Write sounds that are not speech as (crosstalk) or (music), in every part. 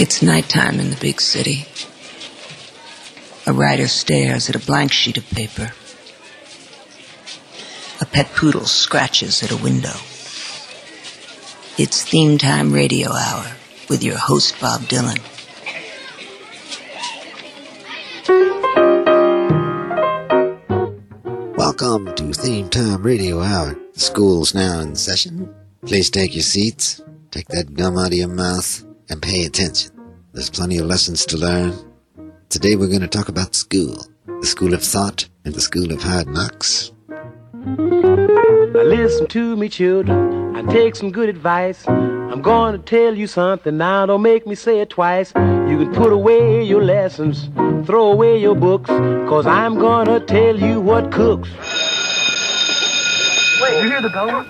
It's nighttime in the big city. A writer stares at a blank sheet of paper. A pet poodle scratches at a window. It's theme time radio hour with your host, Bob Dylan. Welcome to Theme Time Radio Hour. The school's now in session. Please take your seats, take that gum out of your mouth, and pay attention. There's plenty of lessons to learn. Today we're going to talk about school, the school of thought and the school of hard knocks. Now listen to me, children, and take some good advice. I'm going to tell you something now, don't make me say it twice. You can put away your lessons, throw away your books, cause I'm gonna tell you what cooks. Wait, you hear the bell?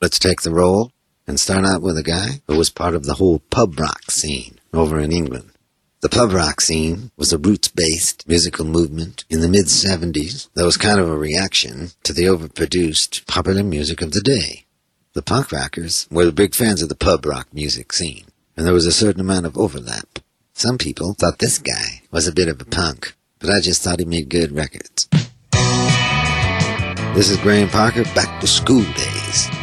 Let's take the roll and start out with a guy who was part of the whole pub rock scene over in England. The pub rock scene was a roots-based musical movement in the mid-70s that was kind of a reaction to the overproduced popular music of the day. The punk rockers were big fans of the pub rock music scene, and there was a certain amount of overlap. Some people thought this guy was a bit of a punk, but I just thought he made good records. This is Graham Parker, Back to School Days.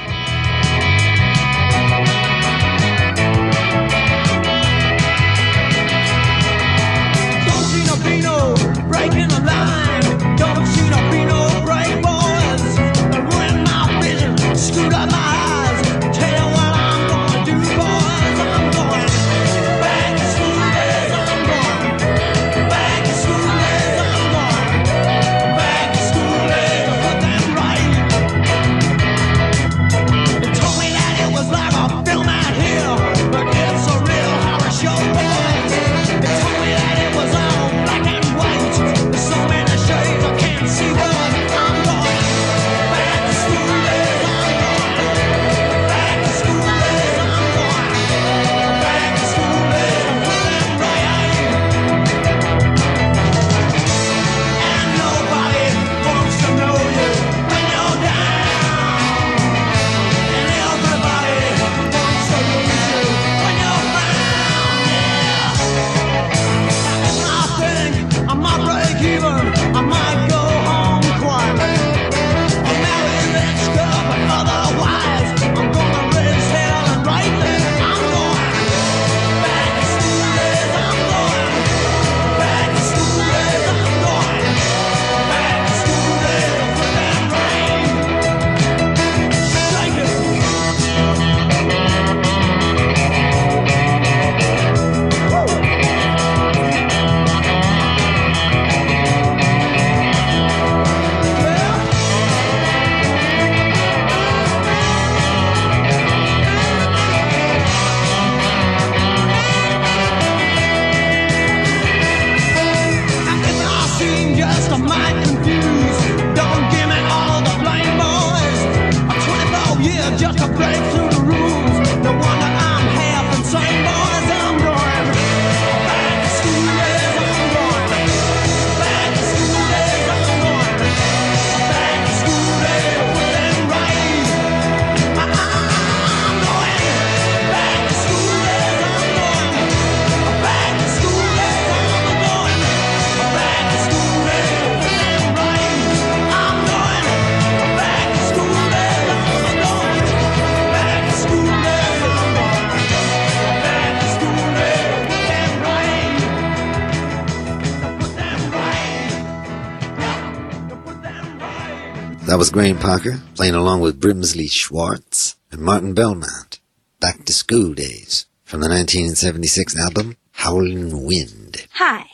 That was Graham Parker playing along with Brinsley Schwarz and Martin Belmont. Back to School Days from the 1976 album Howling Wind. Hi,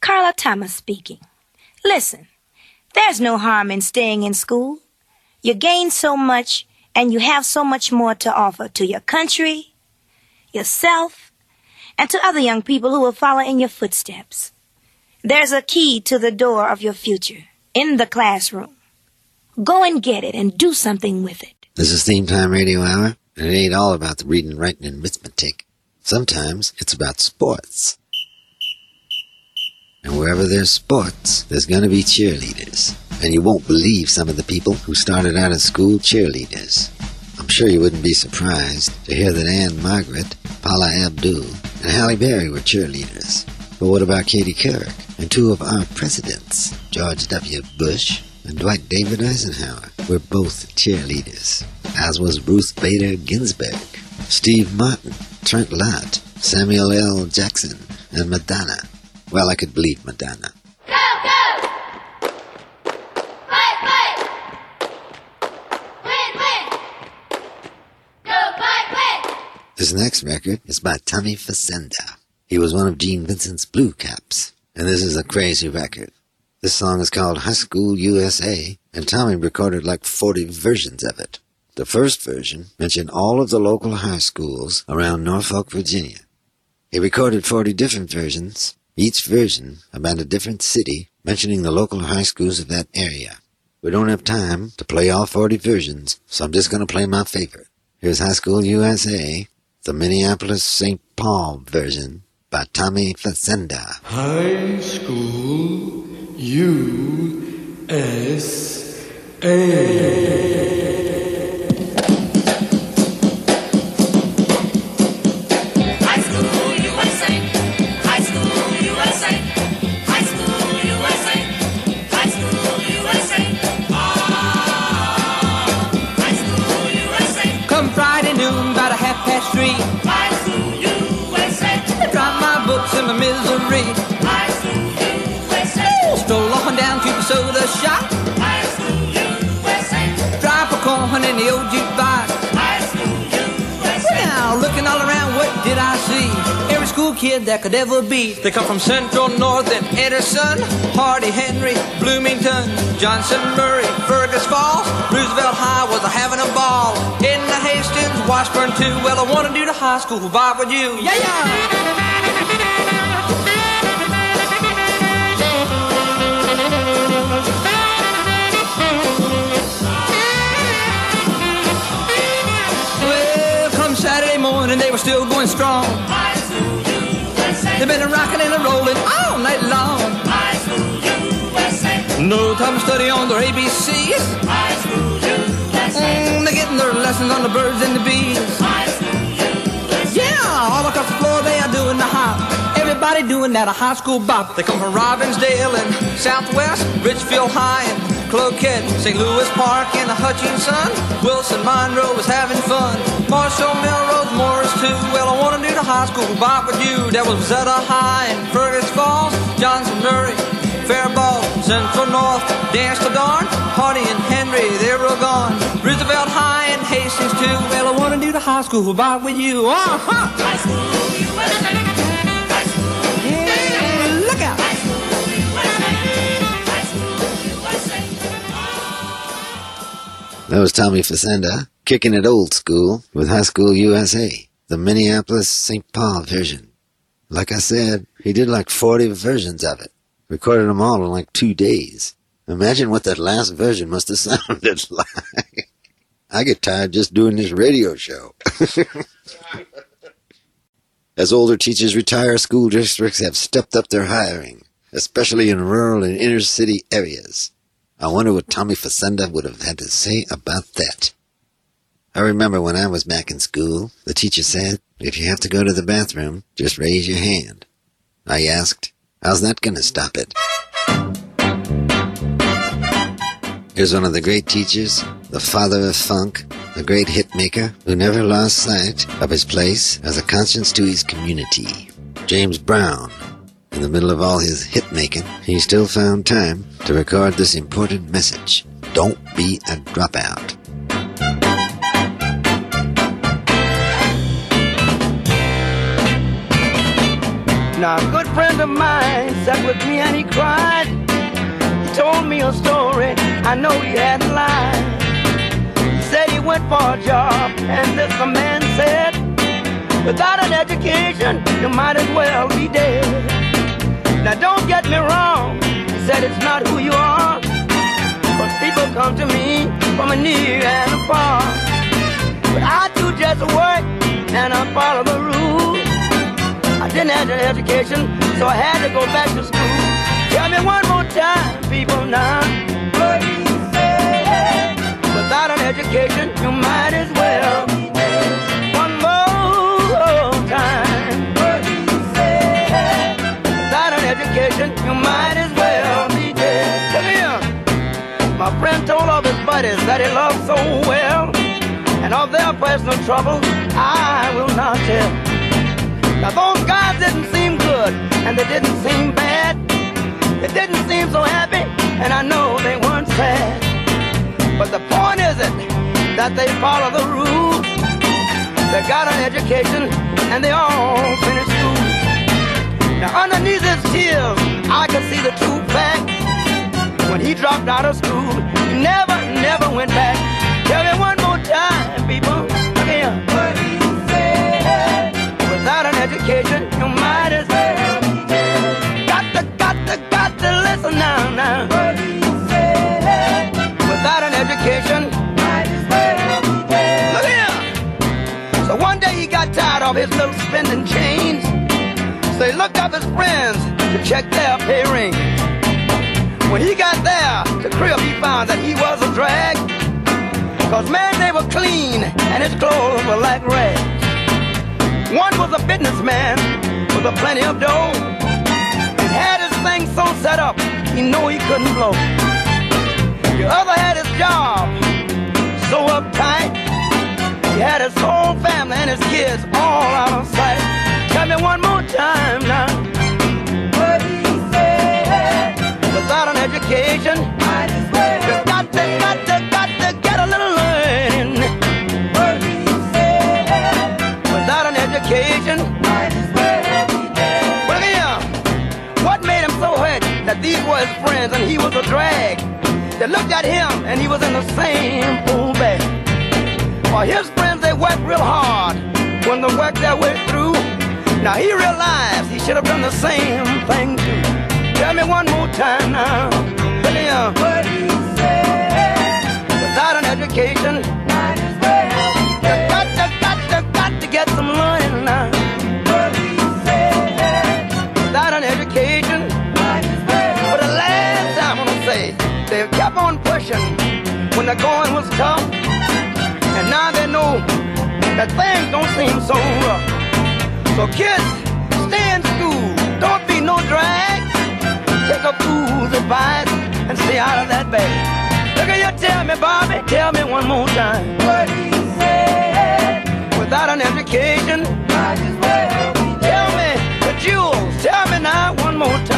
Carla Thomas speaking. Listen, there's no harm in staying in school. You gain so much and you have so much more to offer to your country, yourself, and to other young people who will follow in your footsteps. There's a key to the door of your future in the classroom. Go and get it and do something with it. This is Theme Time Radio Hour, and it ain't all about the reading, writing, and arithmetic. Sometimes it's about sports. And wherever there's sports, there's gonna be cheerleaders. And you won't believe some of the people who started out as school cheerleaders. I'm sure you wouldn't be surprised to hear that Ann-Margret, Paula Abdul, and Halle Berry were cheerleaders. But what about Katie Couric and two of our presidents, George W. Bush and Dwight David Eisenhower, were both cheerleaders, as was Ruth Bader Ginsburg, Steve Martin, Trent Lott, Samuel L. Jackson, and Madonna. Well, I could believe Madonna. Go, go! Fight, fight! Win, win! Go, fight, win! This next record is by Tommy Facenda. He was one of Gene Vincent's Blue Caps, and this is a crazy record. This song is called High School USA, and Tommy recorded like 40 versions of it. The first version mentioned all of the local high schools around Norfolk, Virginia. He recorded 40 different versions, each version about a different city, mentioning the local high schools of that area. We don't have time to play all 40 versions, so I'm just going to play my favorite. Here's High School USA, the Minneapolis St. Paul version by Tommy Facenda. High School USA. High school USA. High school USA. High school USA. High soda shop. High school USA. Drop a corn in the old jukebox. High school USA. Now, looking all around, what did I see? Every school kid that could ever be. They come from Central, North, and Edison. Hardy, Henry, Bloomington, Johnson, Murray, Fergus Falls. Roosevelt High was a having a ball. In the Hastings, Washburn too. Well, I want to do the high school vibe with you. Yeah, yeah. Morning, they were still going strong. They've been rocking and rolling all night long. No time to study on their ABCs. Mm, they're getting their lessons on the birds and the bees. Yeah, all across the floor they are doing the hop. Everybody doing that a high school bop. They come from Robbinsdale and Southwest, Richfield High and Cloquet, St. Louis Park and the Hutchinson. Wilson Monroe was having fun. Marshall, Melrose, Morris too. Well, I want to do the high school bop with you. That was Zeta High and Fergus Falls, Johnson, Murray, Faribault, Central North, Dance to Darn, Hardy and Henry, they were all gone. Roosevelt High and Hastings too. Well, I want to do the high school bop with you. Uh-huh. High school USA. That was Tommy Facenda, kicking it old school with High School USA, the Minneapolis St. Paul version. Like I said, he did like 40 versions of it, recorded them all in like two days. Imagine what that last version must have (laughs) sounded like. I get tired just doing this radio show. (laughs) As older teachers retire, school districts have stepped up their hiring, especially in rural and inner city areas. I wonder what Tommy Facenda would have had to say about that. I remember when I was back in school, the teacher said, if you have to go to the bathroom, just raise your hand. I asked, how's that going to stop it? Here's one of the great teachers, the father of funk, a great hit maker who never lost sight of his place as a conscience to his community. James Brown. In the middle of all his hit making, he still found time to record this important message. Don't be a dropout. Now, a good friend of mine sat with me and he cried. He told me a story, I know he hadn't lied. He said he went for a job, and this a man said, Without an education, you might as well be dead. Now, don't get me wrong, he said it's not who you are. But people come to me from a near and a far. But I do just work and I follow the rules. I didn't have an education, so I had to go back to school. Tell me one more time, people now. What he said. Without an education, you might as well. condition, you might as well be dead. Come here. My friend told all his buddies that he loved so well, and of their personal troubles I will not tell. Now those guys didn't seem good, and they didn't seem bad. They didn't seem so happy, and I know they weren't sad. But the point isn't that they follow the rules. They got an education, and they all finished now underneath his tears, I can see the true fact. When he dropped out of school, he never, never went back. Tell me one more time, people. Look here. What he said. Without an education, you might as well. Got to, got to, got to listen now, now. What he said. Without an education, might as well. Look here. So one day he got tired of his little spending chains. He his friends to check their pay ring. When he got there the crib, he found that he was a drag. Cause man, they were clean and his clothes were like rags. One was a businessman with a plenty of dough. And had his thing so set up, he knew he couldn't blow. The other had his job so uptight. He had his whole family and his kids all out of sight. And he was a drag? They looked at him and he was in the same pool bag. For his friends, they worked real hard when they worked their way through. Now he realized he should have done the same thing too. Tell me one more time now. William. Uh, what he said. Without an education. Might as well. You got to, got to, got to get some learning now. Say, they kept on pushing when the going was tough. And now they know that things don't seem so rough. So kids, stay in school. Don't be no drag. Take a fool's advice and stay out of that bag. Look at you, tell me, Bobby, tell me one more time. What he said. Without an education, might as well. Tell me, the jewels, tell me now one more time.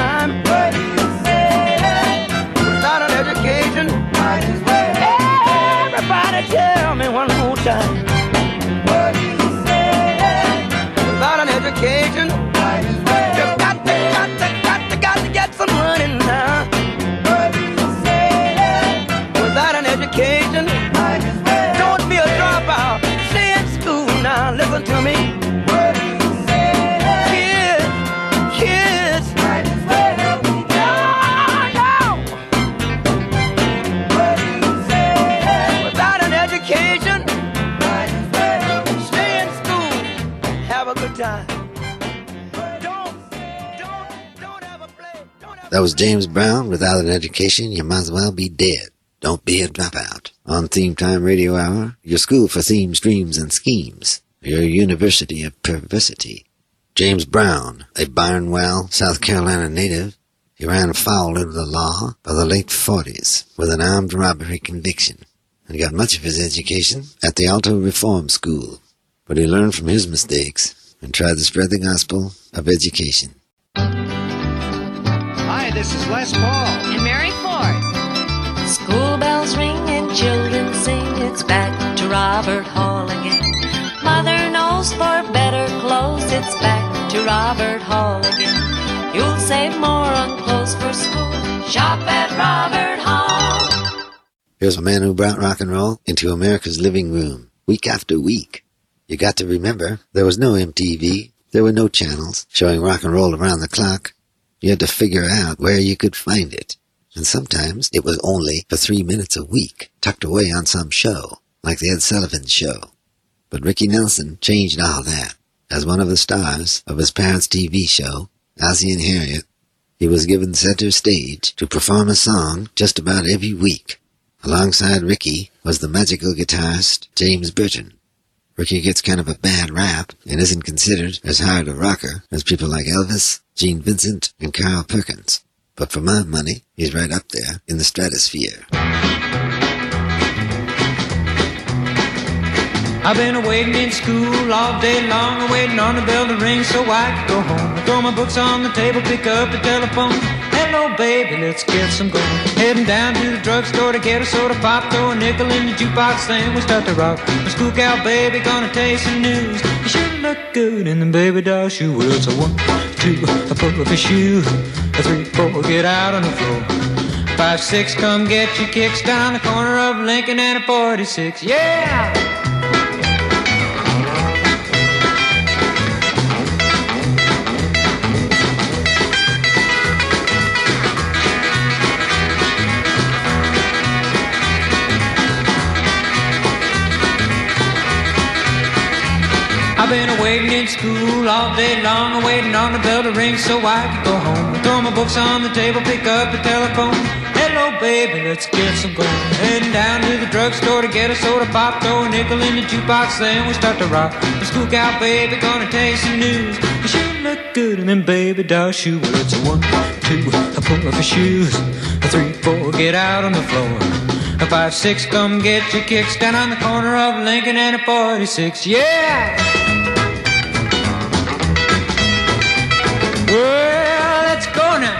That was James Brown. Without an education, you might as well be dead. Don't be a dropout. On Theme Time Radio Hour, your school for themes, dreams, and schemes. Your university of perversity. James Brown, a Barnwell, South Carolina native, he ran foul of the law by the late 40s with an armed robbery conviction and got much of his education at the Alto Reform School. But he learned from his mistakes and tried to spread the gospel of education. Hi, this is Les Paul. and Mary Ford. School bells ring and children sing. It's back to Robert Hall again. Mother knows for better clothes. It's back to Robert Hall again. You'll save more on clothes for school. Shop at Robert Hall. Here's a man who brought rock and roll into America's living room, week after week. You got to remember, there was no MTV, there were no channels showing rock and roll around the clock. You had to figure out where you could find it. And sometimes it was only for three minutes a week, tucked away on some show, like the Ed Sullivan Show. But Ricky Nelson changed all that. As one of the stars of his parents' TV show, Ozzie and Harriet, he was given center stage to perform a song just about every week. Alongside Ricky was the magical guitarist James Burton. Ricky gets kind of a bad rap and isn't considered as hard a rocker as people like Elvis, Gene Vincent, and Carl Perkins. But for my money, he's right up there in the stratosphere. I've been waiting in school all day long, waiting on the bell to ring so I could go home. I throw my books on the table, pick up the telephone. Hello, baby, let's get some going. Heading down to the drugstore to get a soda pop, throw a nickel in the jukebox, then we start to rock. My school gal baby gonna taste some news. You sure look good in the baby doll shoe wheels. So one, two, I pull up a shoe. A three, four, get out on the floor. Five, six, come get your kicks down the corner of Lincoln and a 46. Yeah! Waiting in school all day long, waiting on the bell to ring so I could go home. Throw my books on the table, pick up the telephone. Hello, baby, let's get some going. Heading down to the drugstore to get a soda pop, throw a nickel in the jukebox, then we start to rock. The school gal baby gonna you some news. Cause You look good in them baby doll shoes. Well, it's a one, two, a pull up your shoes. A three, four, get out on the floor. A five, six, come get your kicks down on the corner of Lincoln and a 46. Yeah! Well, let's go now.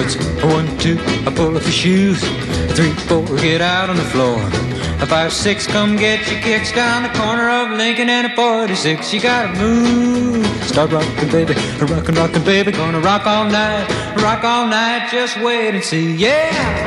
It's one, two, I pull off your shoes. Three, four, get out on the floor. A five, six, come get your kicks down the corner of Lincoln and a 46. You gotta move. Start rocking, baby. Rockin', rockin', baby. Gonna rock all night. Rock all night. Just wait and see. Yeah!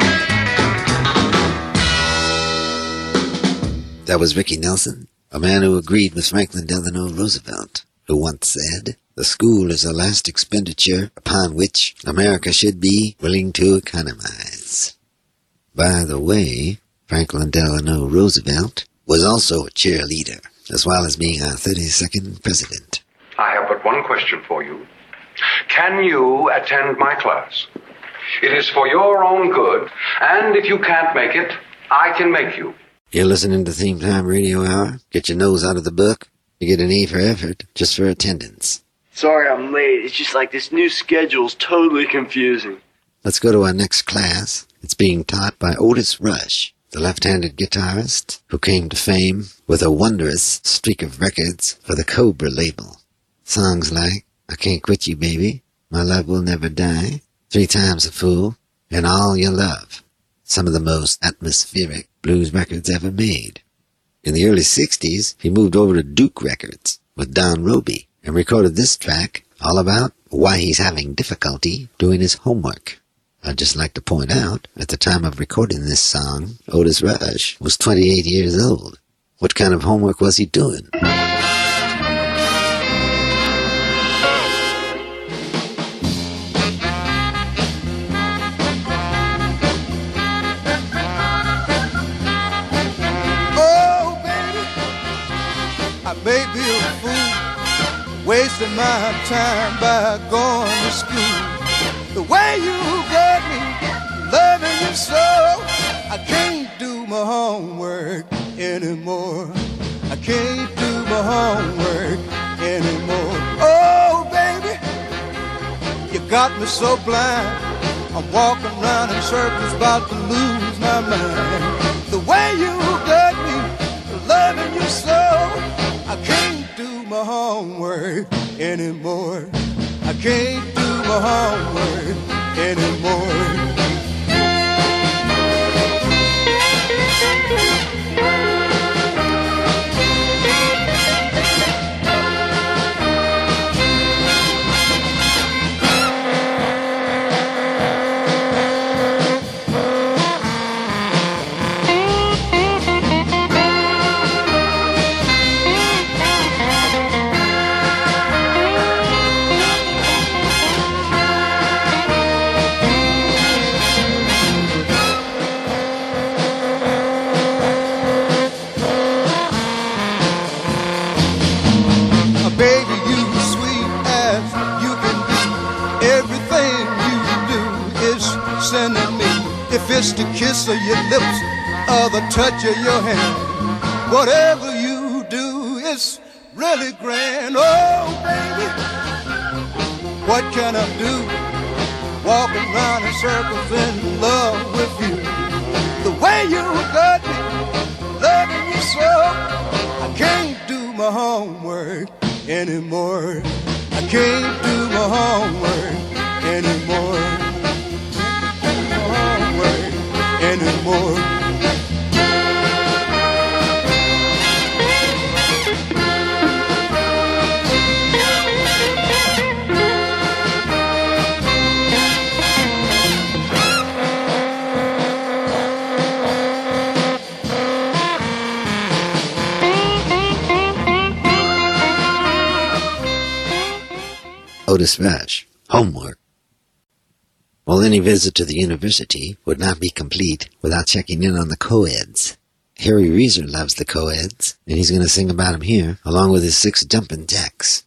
That was Ricky Nelson, a man who agreed with Franklin Delano Roosevelt, who once said, The school is the last expenditure upon which America should be willing to economize. By the way, Franklin Delano Roosevelt was also a cheerleader, as well as being our 32nd president. I have but one question for you. Can you attend my class? It is for your own good, and if you can't make it, I can make you. You're listening to Theme Time Radio Hour? Get your nose out of the book? You get an E for effort, just for attendance. Sorry I'm late. It's just like this new schedule's totally confusing. Let's go to our next class. It's being taught by Otis Rush, the left-handed guitarist who came to fame with a wondrous streak of records for the Cobra label. Songs like I Can't Quit You Baby, My Love Will Never Die, Three Times a Fool, and All Your Love. Some of the most atmospheric blues records ever made. In the early 60s, he moved over to Duke Records with Don Robey and recorded this track all about why he's having difficulty doing his homework. I'd just like to point out, at the time of recording this song, Otis Rush was 28 years old. What kind of homework was he doing? Oh, baby, I may be a fool, wasting my time by going to school. The way you got me loving you so, I can't do my homework anymore. I can't do my homework anymore. Oh, baby, you got me so blind. I'm walking around in circles, about to lose my mind. The way you got me loving you so, I can't do my homework anymore. I can't do my homework anymore. It's the kiss of your lips or the touch of your hand, whatever you do is really grand. Oh, baby, What can I do? Walking round in circles in love with you. The way you got me, loving you so. I can't do my homework anymore. I can't do my homework anymore. Anymore. Otis Rush, homework. Well, any visit to the university would not be complete without checking in on the co-eds. Harry Reser loves the co-eds, and he's going to sing about 'em here, along with his six jumping jacks.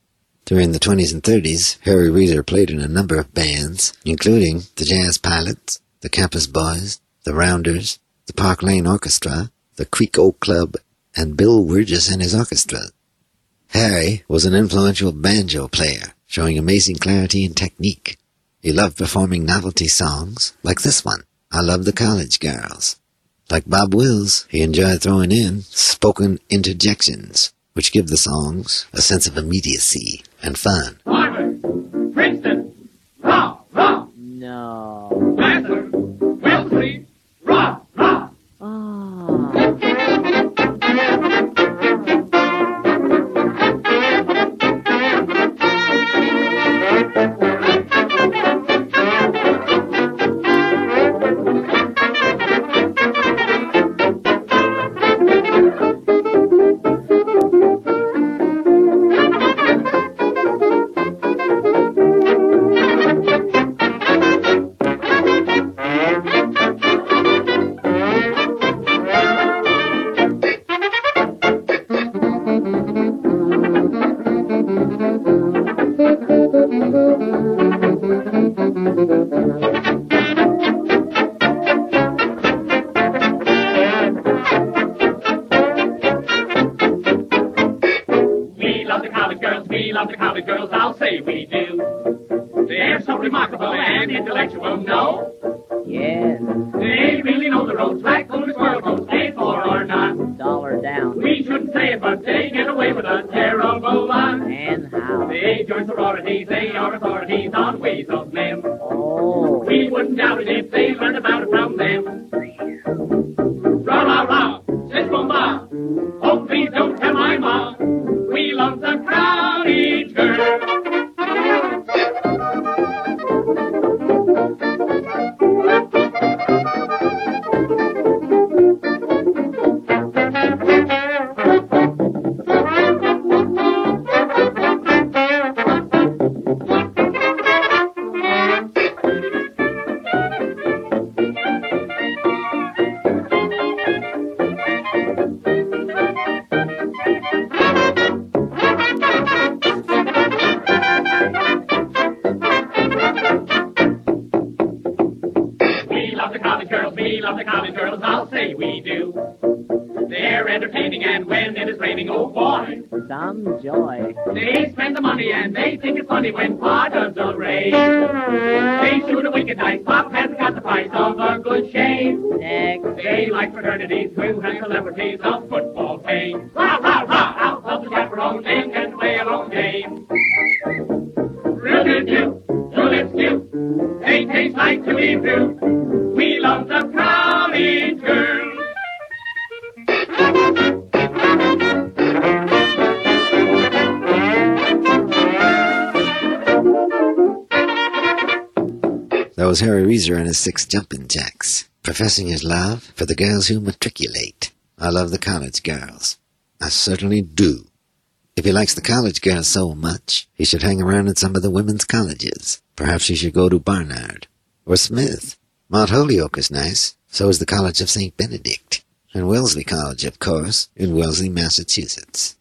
During the 20s and 30s, Harry Reser played in a number of bands, including the Jazz Pilots, the Campus Boys, the Rounders, the Park Lane Orchestra, the Clicquot Club, and Bill Wirges and his orchestra. Harry was an influential banjo player, showing amazing clarity and technique. He loved performing novelty songs, like this one, I Love the College Girls. Like Bob Wills, he enjoyed throwing in spoken interjections, which give the songs a sense of immediacy and fun. Harvard, Princeton, rah, rah. No. Vassar, Wellesley, rah, rah. Ah. We the ropes like Golden Squirrel goes, paid for or not. Dollar down. We shouldn't say it, but they get away with a terrible lot. And how? They join sororities, they are authorities on ways Was Harry Reser and his six jumping jacks, professing his love for the girls who matriculate. I love the college girls. I certainly do. If he likes the college girls so much, he should hang around at some of the women's colleges. Perhaps he should go to Barnard or Smith. Mount Holyoke is nice. So is the College of St. Benedict. And Wellesley College, of course, in Wellesley, Massachusetts.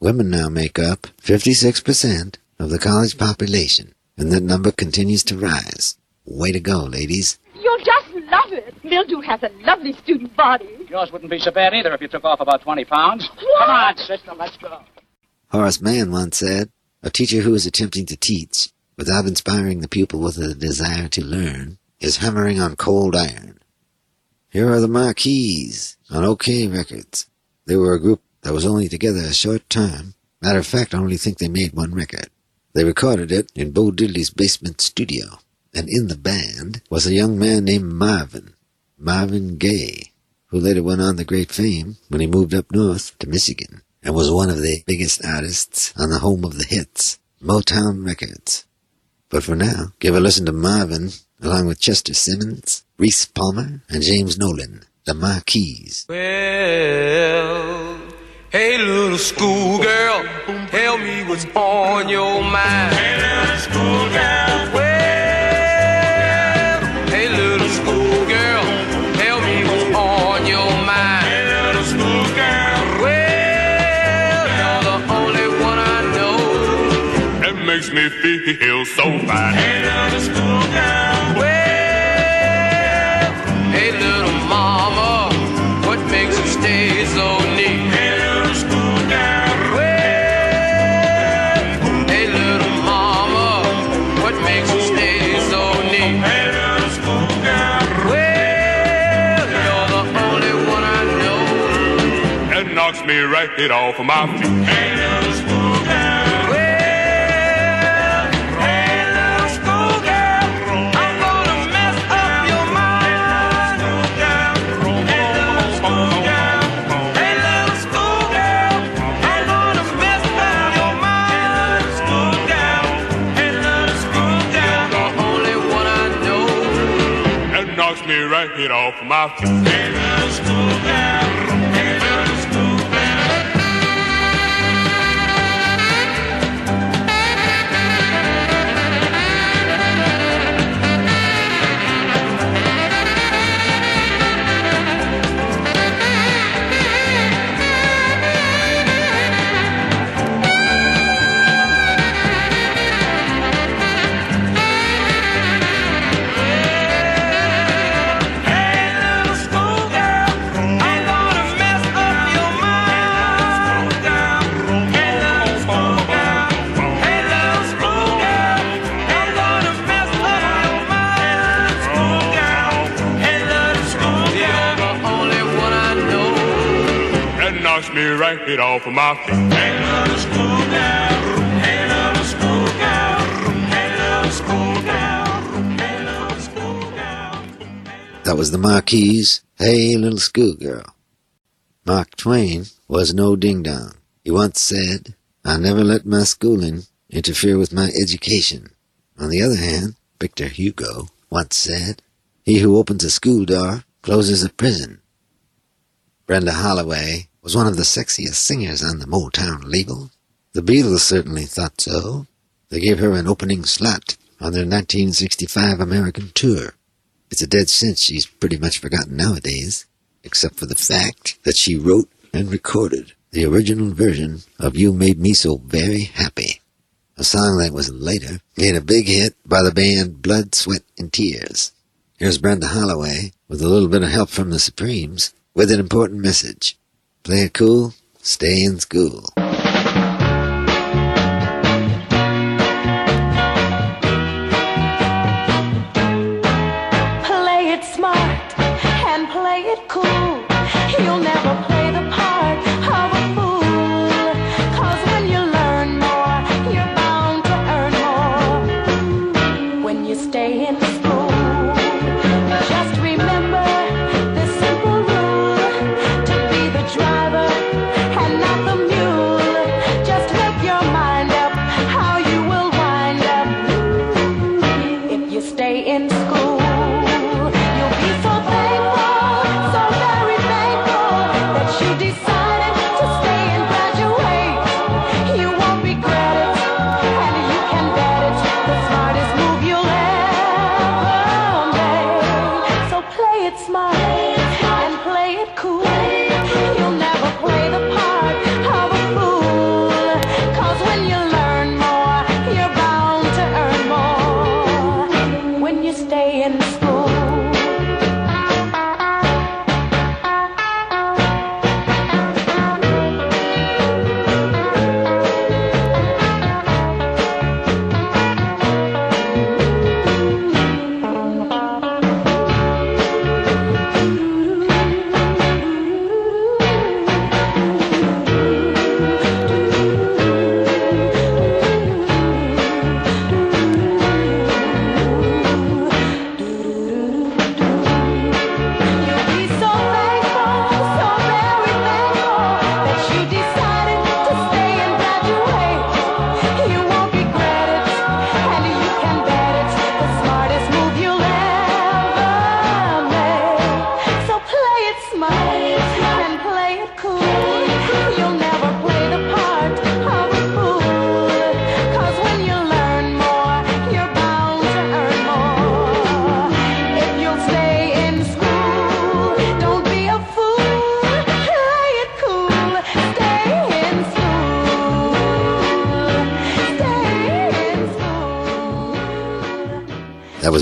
Women now make up 56% of the college population, and that number continues to rise. Way to go, ladies. You'll just love it. Mildew has a lovely student body. Yours wouldn't be so bad either if you took off about 20 pounds. What? Come on, sister, let's go. Horace Mann once said, A teacher who is attempting to teach without inspiring the pupil with a desire to learn, is hammering on cold iron. Here are the Marquees on Okeh Records. They were a group that was only together a short time. Matter of fact, I only think they made one record. They recorded it in Bo Diddley's basement studio, and in the band was a young man named Marvin, Marvin Gaye, who later went on to great fame when he moved up north to Michigan and was one of the biggest artists on the home of the hits, Motown Records. But for now, give a listen to Marvin along with Chester Simmons, Reese Palmer, and James Nolan, the Marquees. Well, hey little schoolgirl, tell me what's on your mind. Hey little schoolgirl. Makes me feel so fine. Hey little schoolgirl. Well, hey little mama, what makes you stay so neat? Hey little schoolgirl. Well, hey little mama, what makes you stay so neat? Hey little schoolgirl. Well, you're the only one I know. That knocks me right off of my feet. Hey off of my feet. Me right off of my feet. Hey, little. Hey, little. Hey, little. Hey, little. That was the Marquees. Hey, little schoolgirl. Mark Twain was no ding dong. He once said, I never let my schooling interfere with my education. On the other hand, Victor Hugo once said, He who opens a school door closes a prison. Brenda Holloway was one of the sexiest singers on the Motown label. The Beatles certainly thought so. They gave her an opening slot on their 1965 American tour. It's a dead cinch she's pretty much forgotten nowadays, except for the fact that she wrote and recorded the original version of You Made Me So Very Happy, a song that was later made a big hit by the band Blood, Sweat, and Tears. Here's Brenda Holloway with a little bit of help from the Supremes with an important message. Play it cool, stay in school.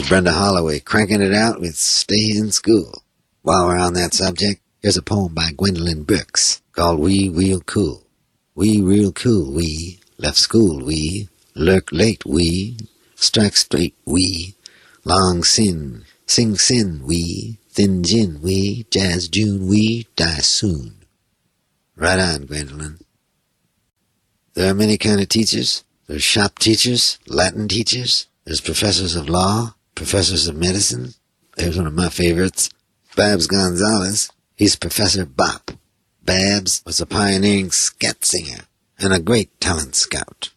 Brenda Holloway cranking it out with Stay in School. While we're on that subject, here's a poem by Gwendolyn Brooks called We Real Cool. We real cool, we left school, we lurk late, we strike straight, we long sin, sing sin, we thin gin, we jazz June, we die soon. Right on, Gwendolyn. There are many kind of teachers. There's shop teachers, Latin teachers. There's professors of law, professors of medicine. There's one of my favorites, Babs Gonzales. He's Professor Bop. Babs was a pioneering scat singer and a great talent scout.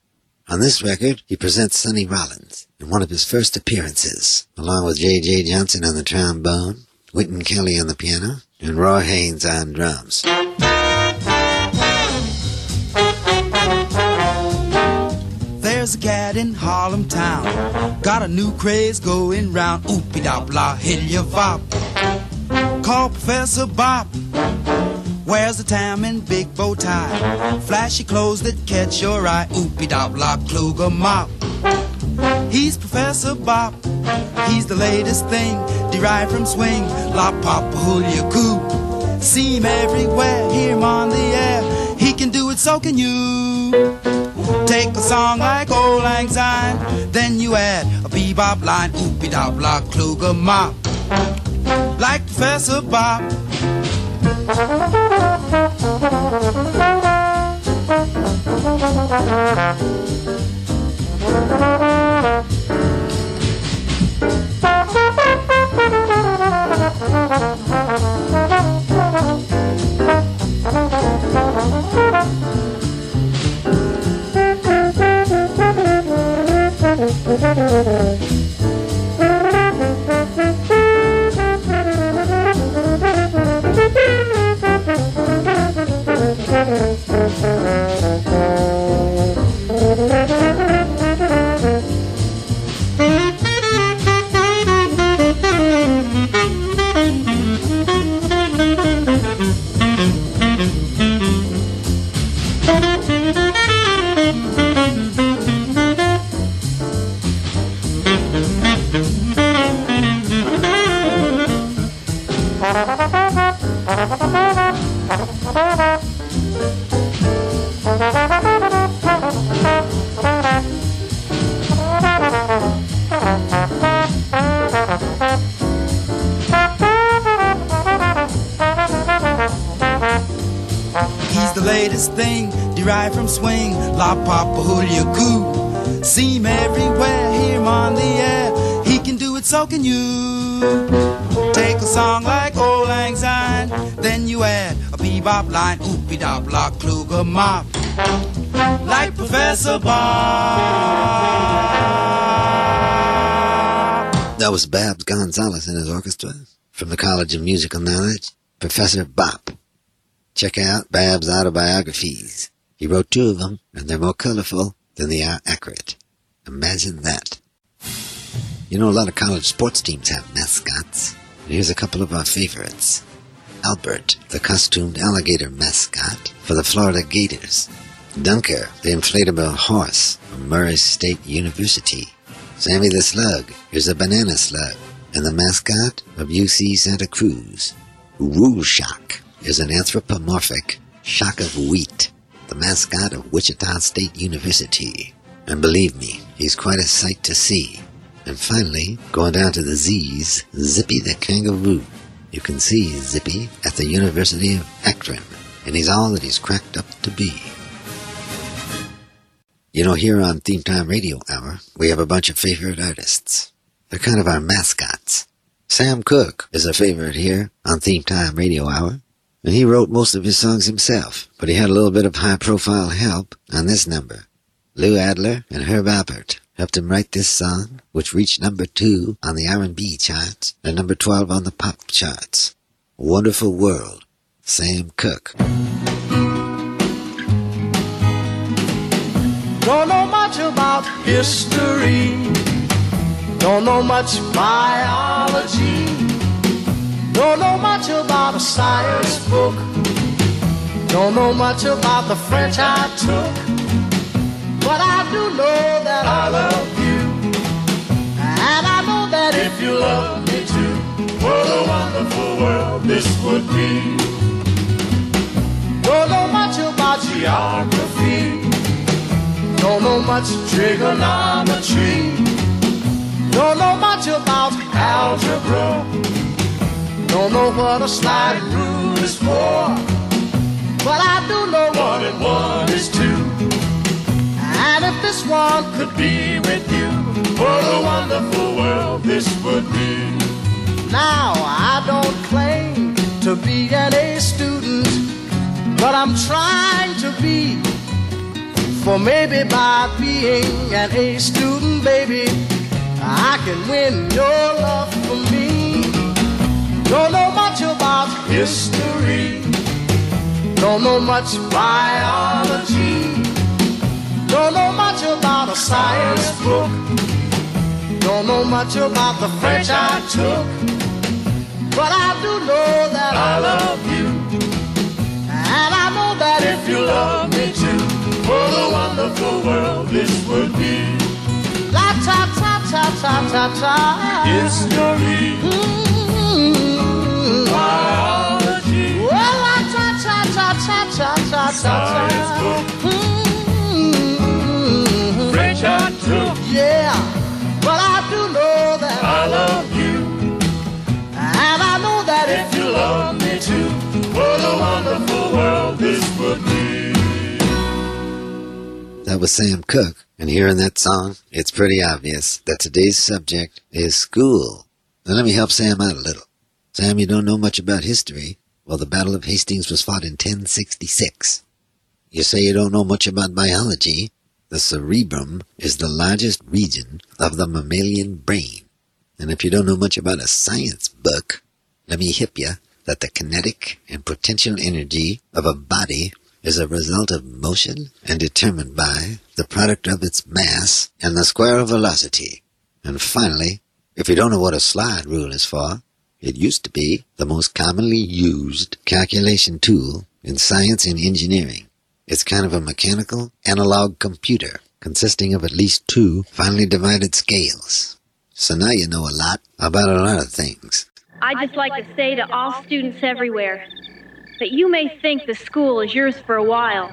On this record, he presents Sonny Rollins in one of his first appearances, along with J.J. Johnson on the trombone, Wynton Kelly on the piano, and Roy Haynes on drums. There's a cat in Harlem town, got a new craze going round. Oopie dop la, hilly vop. Call Professor Bop. Wears a tam and big bow tie, flashy clothes that catch your eye. Oopie dop la, Kluger mop. He's Professor Bop. He's the latest thing derived from swing. La papa hoolia coo. See him everywhere, hear him on the air. He can do it, so can you. Take a song like Auld Lang Syne, then you add a bebop line, oopie dop la Kluger mop, like Professor Bop. He's can you. Take a song like Auld Lang Syne, then you add a bebop line. Oopie dop la Kluger mop. Like Professor Bob. That was Babs Gonzales and his orchestra from the College of Musical Knowledge, Professor Bop. Check out Babs' autobiographies. He wrote two of them, and they're more colorful than they are accurate. Imagine that. You know, a lot of college sports teams have mascots. Here's a couple of our favorites. Albert, the costumed alligator mascot for the Florida Gators. Dunker, the inflatable horse from Murray State University. Sammy the Slug is a banana slug and the mascot of UC Santa Cruz. WuShock is an anthropomorphic shock of wheat, the mascot of Wichita State University. And believe me, he's quite a sight to see. And finally, going down to the Z's, Zippy the kangaroo. You can see Zippy at the University of Akron, and he's all that he's cracked up to be. You know, here on Theme Time Radio Hour, we have a bunch of favorite artists. They're kind of our mascots. Sam Cooke is a favorite here on Theme Time Radio Hour, and he wrote most of his songs himself, but he had a little bit of high-profile help on this number. Lou Adler and Herb Alpert helped him write this song, which reached number two on the R&B charts and number 12 on the pop charts. Wonderful World, Sam Cooke. Don't know much about history. Don't know much biology. Don't know much about a science book. Don't know much about the French I took. Would be. Don't know much about geography. Don't know much trigonometry. Don't know much about algebra. Don't know what a slide rule is for. But I do know one and one is two. And if this one could be with you, what a wonderful world this would be. Now, I don't claim to be an A student, but I'm trying to be. For maybe by being an A student, baby, I can win your love for me. Don't know much about history, don't know much biology, don't know much about a science book, don't know much about the French I took. But I do know that I love you. And I know that if you love me too, what a wonderful world this would be. La ta ta ta ta ta ta. History. Mm-hmm. Biology. Well, la ta ta ta ta ta ta ta. Mm-hmm. French I took. Yeah, I love you. And I know that if you love me too, What a wonderful world this would be. That was Sam Cooke, and hearing that song, it's pretty obvious that today's subject is school. Now let me help Sam out a little. Sam, you don't know much about history. Well, the Battle of Hastings was fought in 1066. You say you don't know much about biology. The cerebrum is the largest region of the mammalian brain. And if you don't know much about a science book, let me hip you that the kinetic and potential energy of a body is a result of motion and determined by the product of its mass and the square of velocity. And finally, if you don't know what a slide rule is for, it used to be the most commonly used calculation tool in science and engineering. It's kind of a mechanical analog computer consisting of at least two finely divided scales. So now you know a lot about a lot of things. I'd just like to say to all students everywhere that you may think the school is yours for a while,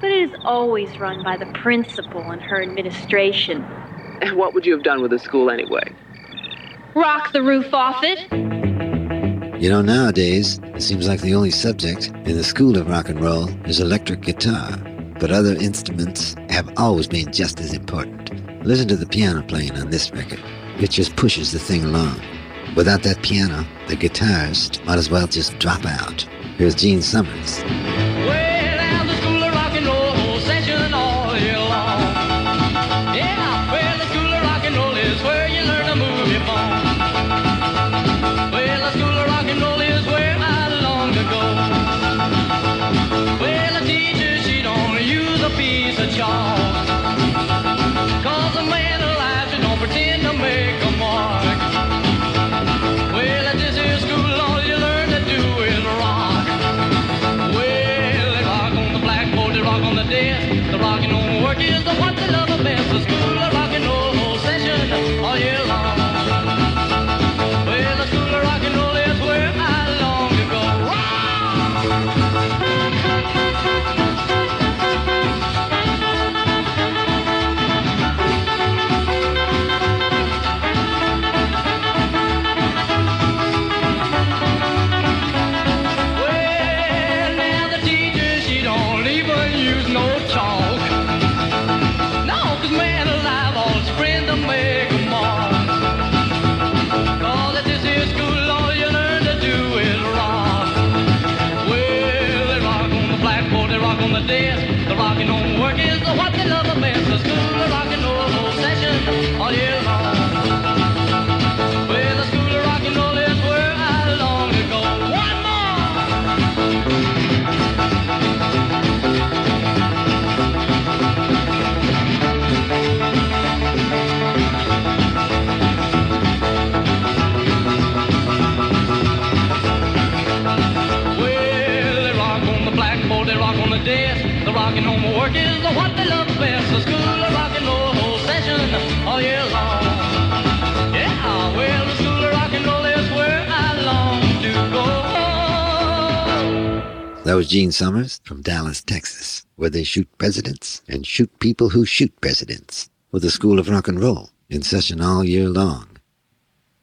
but it is always run by the principal and her administration. And (laughs) what would you have done with the school anyway? Rock the roof off it. You know, nowadays, it seems like the only subject in the school of rock and roll is electric guitar, but other instruments have always been just as important. Listen to the piano playing on this record. It just pushes the thing along. Without that piano, the guitarist might as well just drop out. Here's Gene Summers. Well, school of rock and roll is where I long to go. That was Gene Summers from Dallas, Texas, where they shoot presidents and shoot people who shoot presidents with the School of Rock and Roll in session all year long.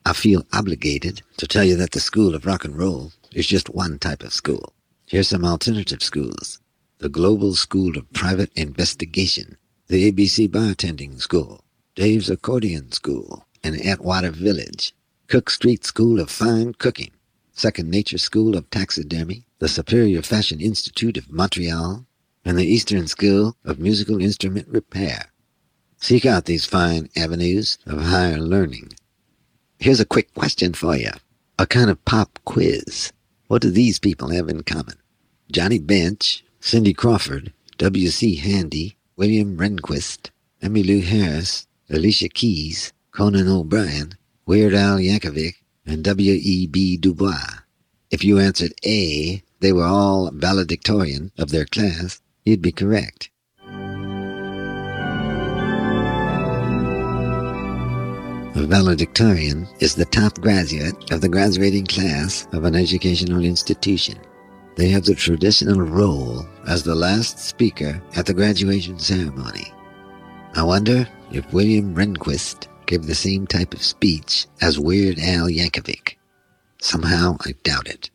I feel obligated to tell you that the School of Rock and Roll is just one type of school. Here's some alternative schools. The Global School of Private Investigation, the ABC Bartending School, Dave's Accordion School, and Atwater Village, Cook Street School of Fine Cooking, Second Nature School of Taxidermy, the Superior Fashion Institute of Montreal, and the Eastern School of Musical Instrument Repair. Seek out these fine avenues of higher learning. Here's a quick question for you. A kind of pop quiz. What do these people have in common? Johnny Bench, Cindy Crawford, W.C. Handy, William Rehnquist, Emmylou Harris, Alicia Keys, Conan O'Brien, Weird Al Yankovic, and W.E.B. Du Bois. If you answered A, they were all valedictorian of their class, you'd be correct. A valedictorian is the top graduate of the graduating class of an educational institution. They have the traditional role as the last speaker at the graduation ceremony. I wonder if William Rehnquist gave the same type of speech as Weird Al Yankovic. Somehow I doubt it.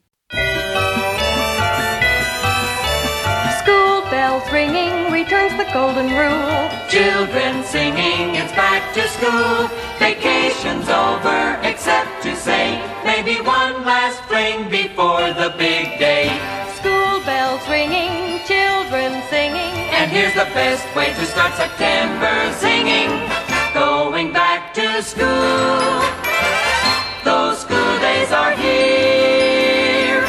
School bells ringing returns the golden rule. Children singing, it's back to school. Vacation's over, except to say, maybe one last fling before the big day. School bells ringing, children singing. And here's the best way to start September singing. Going back to school. Those school days are here.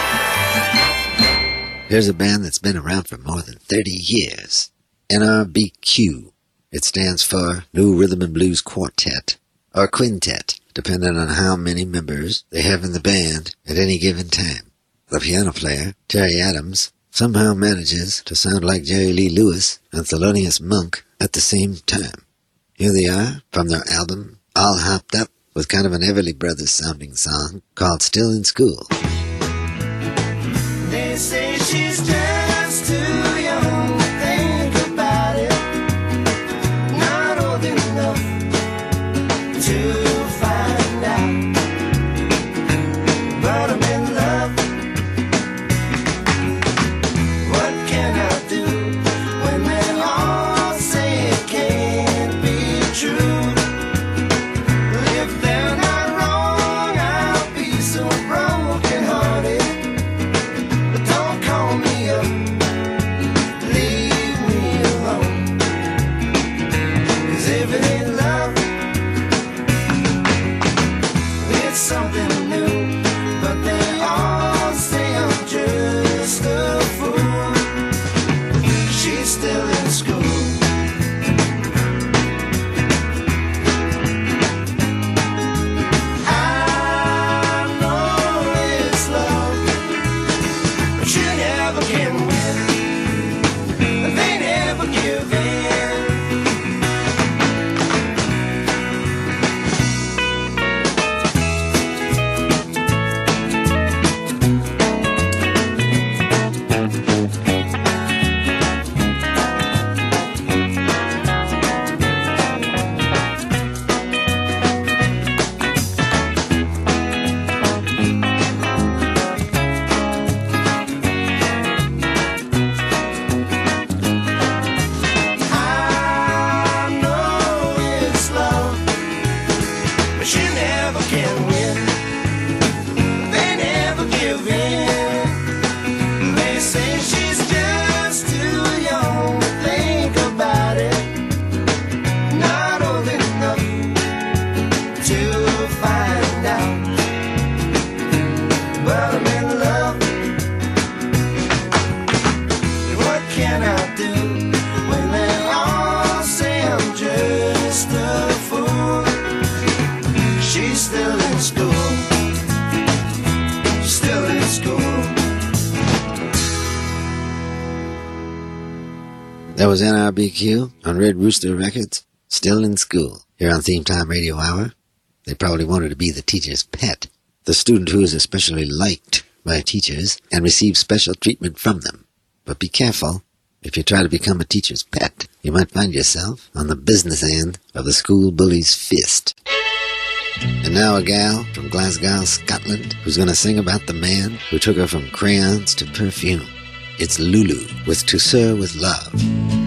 Here's a band that's been around for more than 30 years. NRBQ. It stands for New Rhythm and Blues Quartet, or Quintet, depending on how many members they have in the band at any given time. The piano player, Terry Adams, somehow manages to sound like Jerry Lee Lewis and Thelonious Monk at the same time. Here they are from their album All Hopped Up with kind of an Everly Brothers sounding song called Still in School. They say she's just On Red Rooster Records, still in school. Here on Theme Time Radio Hour, they probably wanted to be the teacher's pet, the student who is especially liked by teachers and receive special treatment from them. But be careful. If you try to become a teacher's pet, you might find yourself on the business end of the school bully's fist. And now a gal from Glasgow, Scotland, who's going to sing about the man who took her from crayons to perfume. It's Lulu with To Sir with Love.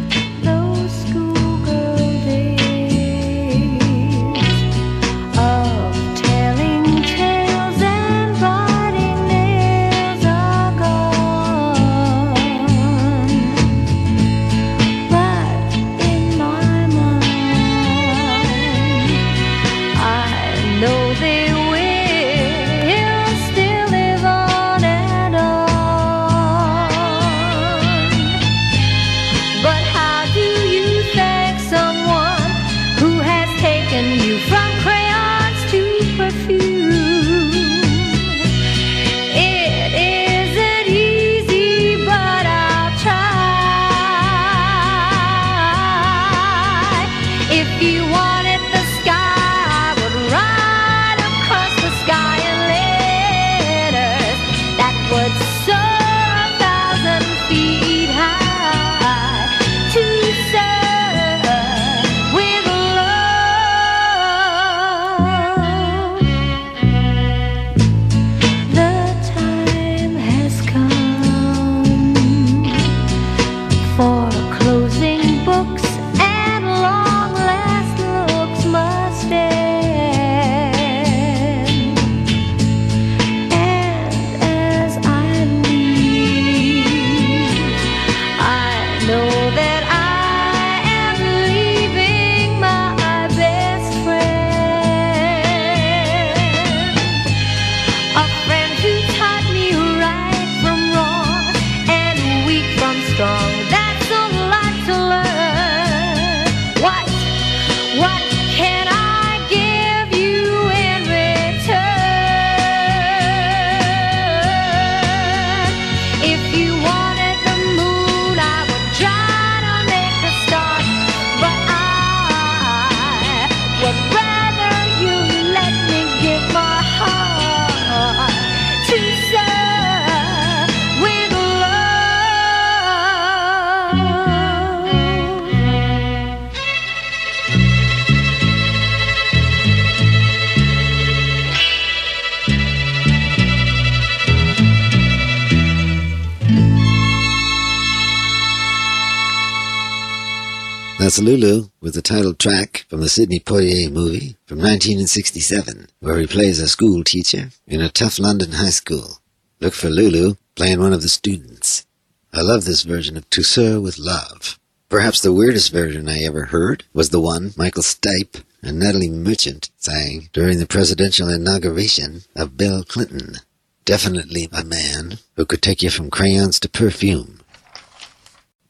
Lulu with the title track from the Sidney Poitier movie from 1967, where he plays a school teacher in a tough London high school. Look for Lulu playing one of the students. I love this version of To Sir with Love. Perhaps the weirdest version I ever heard was the one Michael Stipe and Natalie Merchant sang during the presidential inauguration of Bill Clinton. Definitely a man who could take you from crayons to perfume.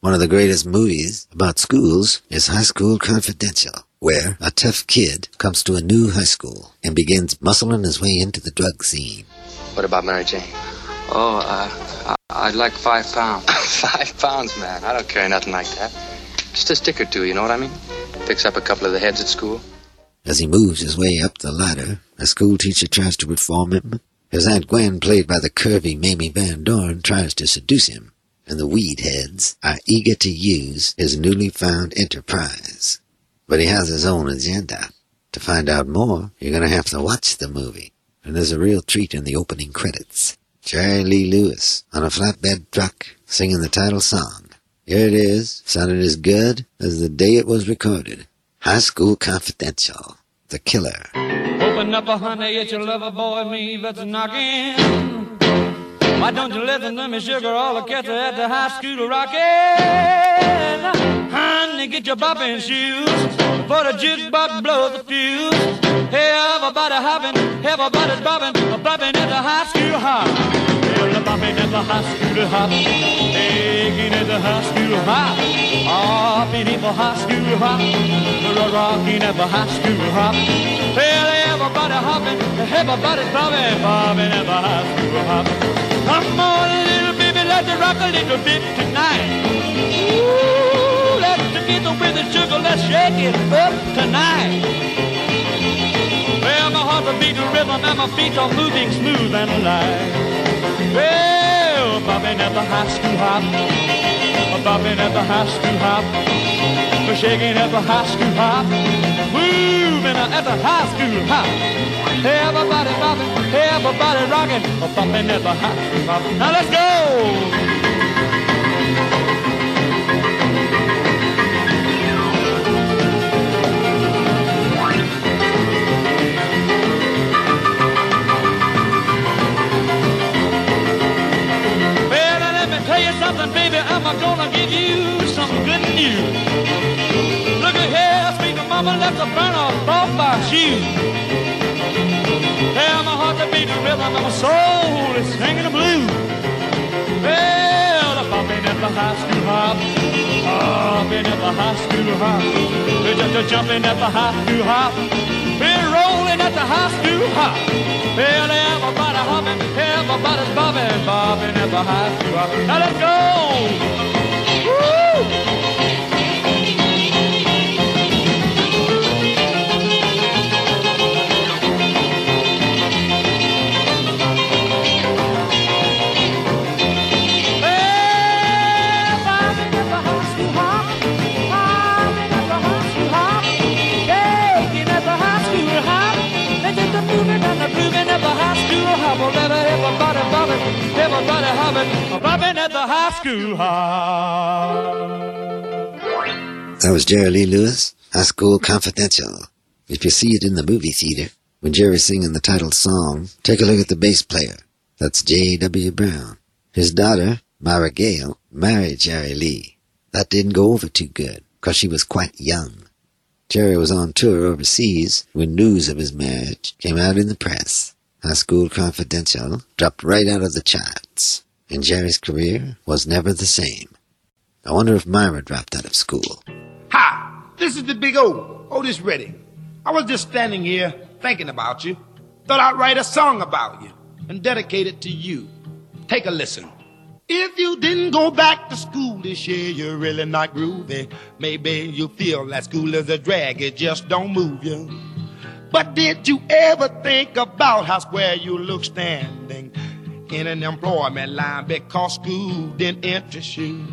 One of the greatest movies about schools is High School Confidential, where a tough kid comes to a new high school and begins muscling his way into the drug scene. What about Mary Jane? Oh, uh, I'd like five pounds. (laughs) five pounds, man. I don't carry nothing like that. Just a stick or two, you know what I mean? Picks up a couple of the heads at school. As he moves his way up the ladder, a school teacher tries to reform him. His Aunt Gwen, played by the curvy Mamie Van Doren, tries to seduce him, and the weed heads are eager to use his newly found enterprise. But he has his own agenda. To find out more, you're gonna have to watch the movie. And there's a real treat in the opening credits. Jerry Lee Lewis on a flatbed truck singing the title song. Here it is, sounded as good as the day it was recorded. High School Confidential. The Killer. Open up, a honey, it's your lover boy, me that's knocking. Why don't you listen to me, sugar? All the cats at the high school rocking. Honey, get your bopping shoes for the jukebox blows the fuse. Hey, everybody hopping, everybody's bopping, bopping at the high school hop. Well, bopping at the high school hop, taking at the high school hop, hopping at the high school hop, rocking at the high school hop. Well, everybody hopping, everybody's bopping, bopping at the high school hop. Come on, little baby, let's rock a little bit tonight. Ooh, let's together with the sugar, let's shake it up tonight. Well, my heart's a beating rhythm and my feet are moving smooth and light. Well, bobbing at the high school hop, bobbing at the high school hop, shaking at the high school hop, moving at the high school hop. Everybody bobbing, everybody rocking, bobbing at the high school hop. Now let's go. Well, let me tell you something, baby. I'm gonna give you some good news. Mama left a burn off off my shoe. Tell my heart to beat the rhythm, and my soul is singing the blues. Well, I'm bopping at the high school hop, bopping at the high school hop, We're just jumping at the high school hop, we're rolling at the high school hop. Well, everybody hopping, everybody's bobbing, bobbing at the high school hop. Now let's go! Woo! That was Jerry Lee Lewis, High School Confidential. If you see it in the movie theater, when Jerry's singing the title song, take a look at the bass player. That's J.W. Brown. His daughter, Myra Gale, married Jerry Lee. That didn't go over too good, because she was quite young. Jerry was on tour overseas when news of his marriage came out in the press. High School Confidential dropped right out of the charts, and Jerry's career was never the same. I wonder if Myra dropped out of school. Hi, this is the big O, Otis Redding. I was just standing here thinking about you. Thought I'd write a song about you and dedicate it to you. Take a listen. If you didn't go back to school this year, you're really not groovy. Maybe you feel that school is a drag, it just don't move you. But did you ever think about how square you look standing in an employment line because school didn't interest you?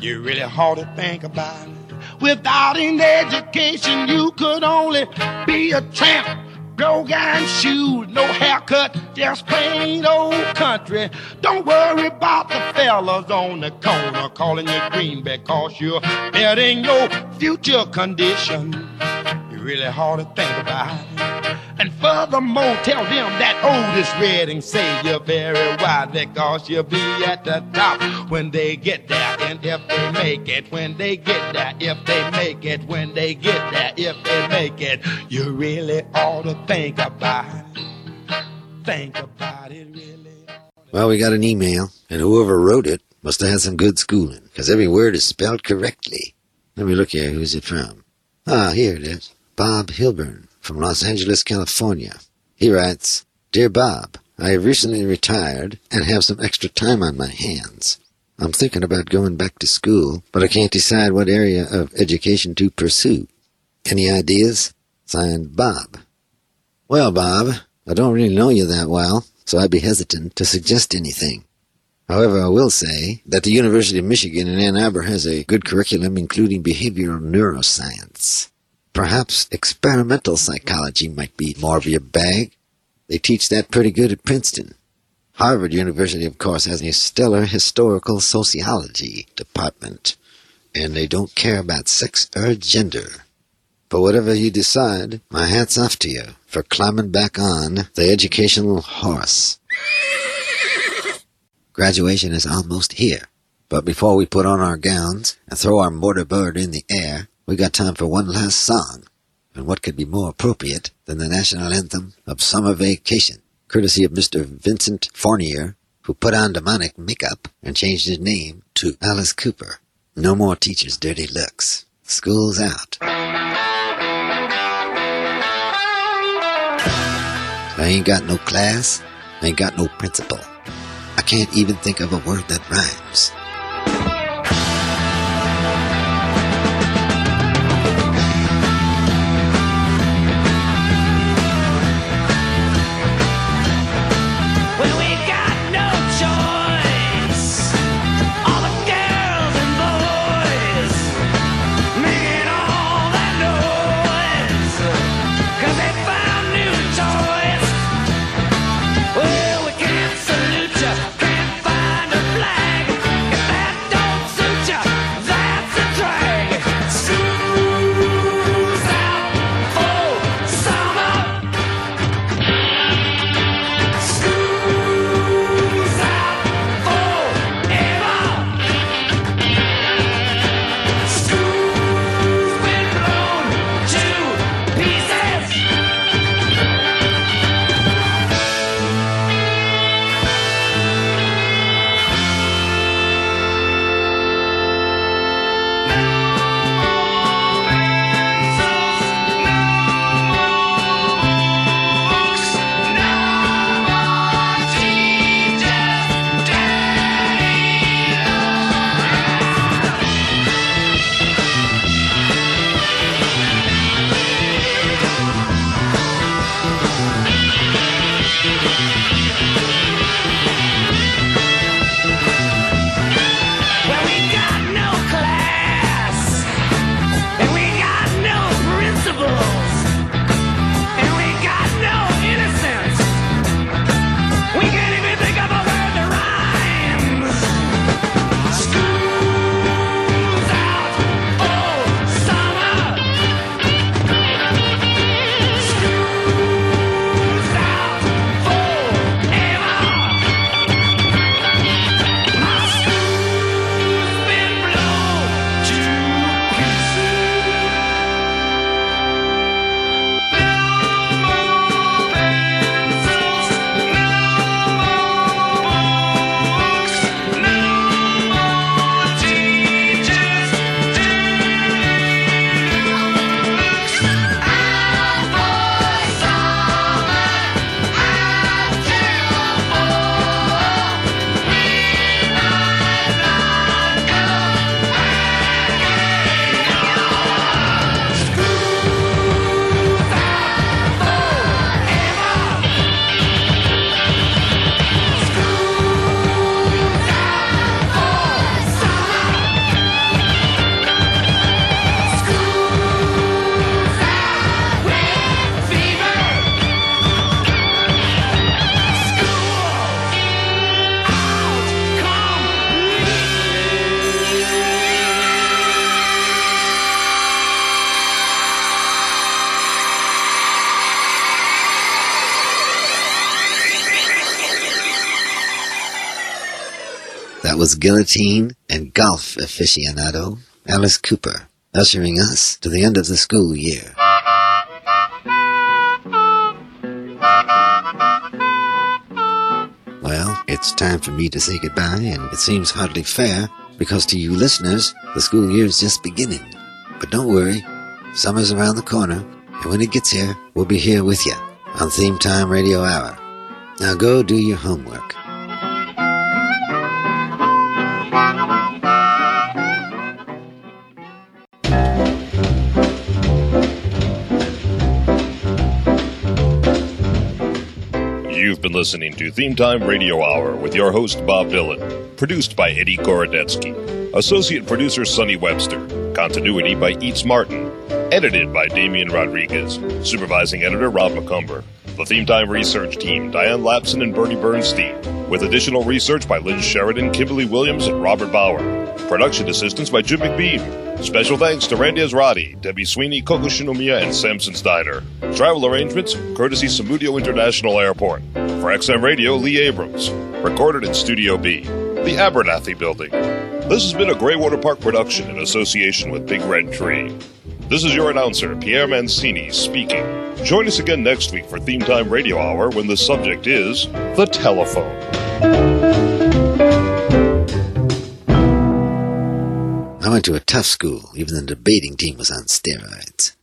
You really ought to think about it. Without an education, you could only be a tramp. Broke iron shoes, no haircut, just plain old country. Don't worry about the fellas on the corner calling you green because you're betting your future condition. You really ought to think about it. And furthermore, tell them that Otis Redding say you're very wise because you'll be at the top when they get there. And if they make it, when they get there, if they make it, when they get there, if they make it, you really ought to think about it. Think about it, really. Well, we got an email, and whoever wrote it must have had some good schooling, because every word is spelled correctly. Let me look here. Who's it from? Ah, here it is. Bob Hilburn from Los Angeles, California. He writes, Dear Bob, I have recently retired and have some extra time on my hands. I'm thinking about going back to school, but I can't decide what area of education to pursue. Any ideas? Signed, Bob. Well, Bob, I don't really know you that well, so I'd be hesitant to suggest anything. However, I will say that the University of Michigan in Ann Arbor has a good curriculum including behavioral neuroscience. Perhaps experimental psychology might be more of your bag. They teach that pretty good at Princeton. Harvard University, of course, has a stellar historical sociology department, and they don't care about sex or gender. But whatever you decide, my hat's off to you for climbing back on the educational horse. Graduation is almost here, but before we put on our gowns and throw our mortar mortarboard in the air, we got time for one last song. And what could be more appropriate than the national anthem of summer vacation, courtesy of Mr. Vincent Furnier, who put on demonic makeup and changed his name to Alice Cooper. No more teachers' dirty looks. School's out. I ain't got no class. I ain't got no principal. I can't even think of a word that rhymes. Was guillotine and golf aficionado Alice Cooper, ushering us to the end of the school year. Well, it's time for me to say goodbye, and it seems hardly fair because to you listeners, the school year is just beginning. But don't worry, summer's around the corner, and when it gets here, we'll be here with you on Theme Time Radio Hour. Now go do your homework. You've been listening to Theme Time Radio Hour with your host, Bob Dylan. Produced by Eddie Gorodetsky. Associate producer, Sonny Webster. Continuity by Eats Martin. Edited by Damian Rodriguez. Supervising editor, Rob Macomber. The Theme Time research team, Diane Lapson and Bernie Bernstein. With additional research by Lynn Sheridan, Kimberly Williams, and Robert Bauer. Production assistance by Jim McBean. Special thanks to Randy Ezratty, Debbie Sweeney, Coco Shinomiya, and Samson Steiner. Travel arrangements, courtesy Samudio International Airport. For XM Radio, Lee Abrams. Recorded in Studio B, the Abernathy Building. This has been a Greywater Park production in association with Big Red Tree. This is your announcer, Pierre Mancini, speaking. Join us again next week for Theme Time Radio Hour when the subject is the telephone. I went to a tough school, even the debating team was on steroids.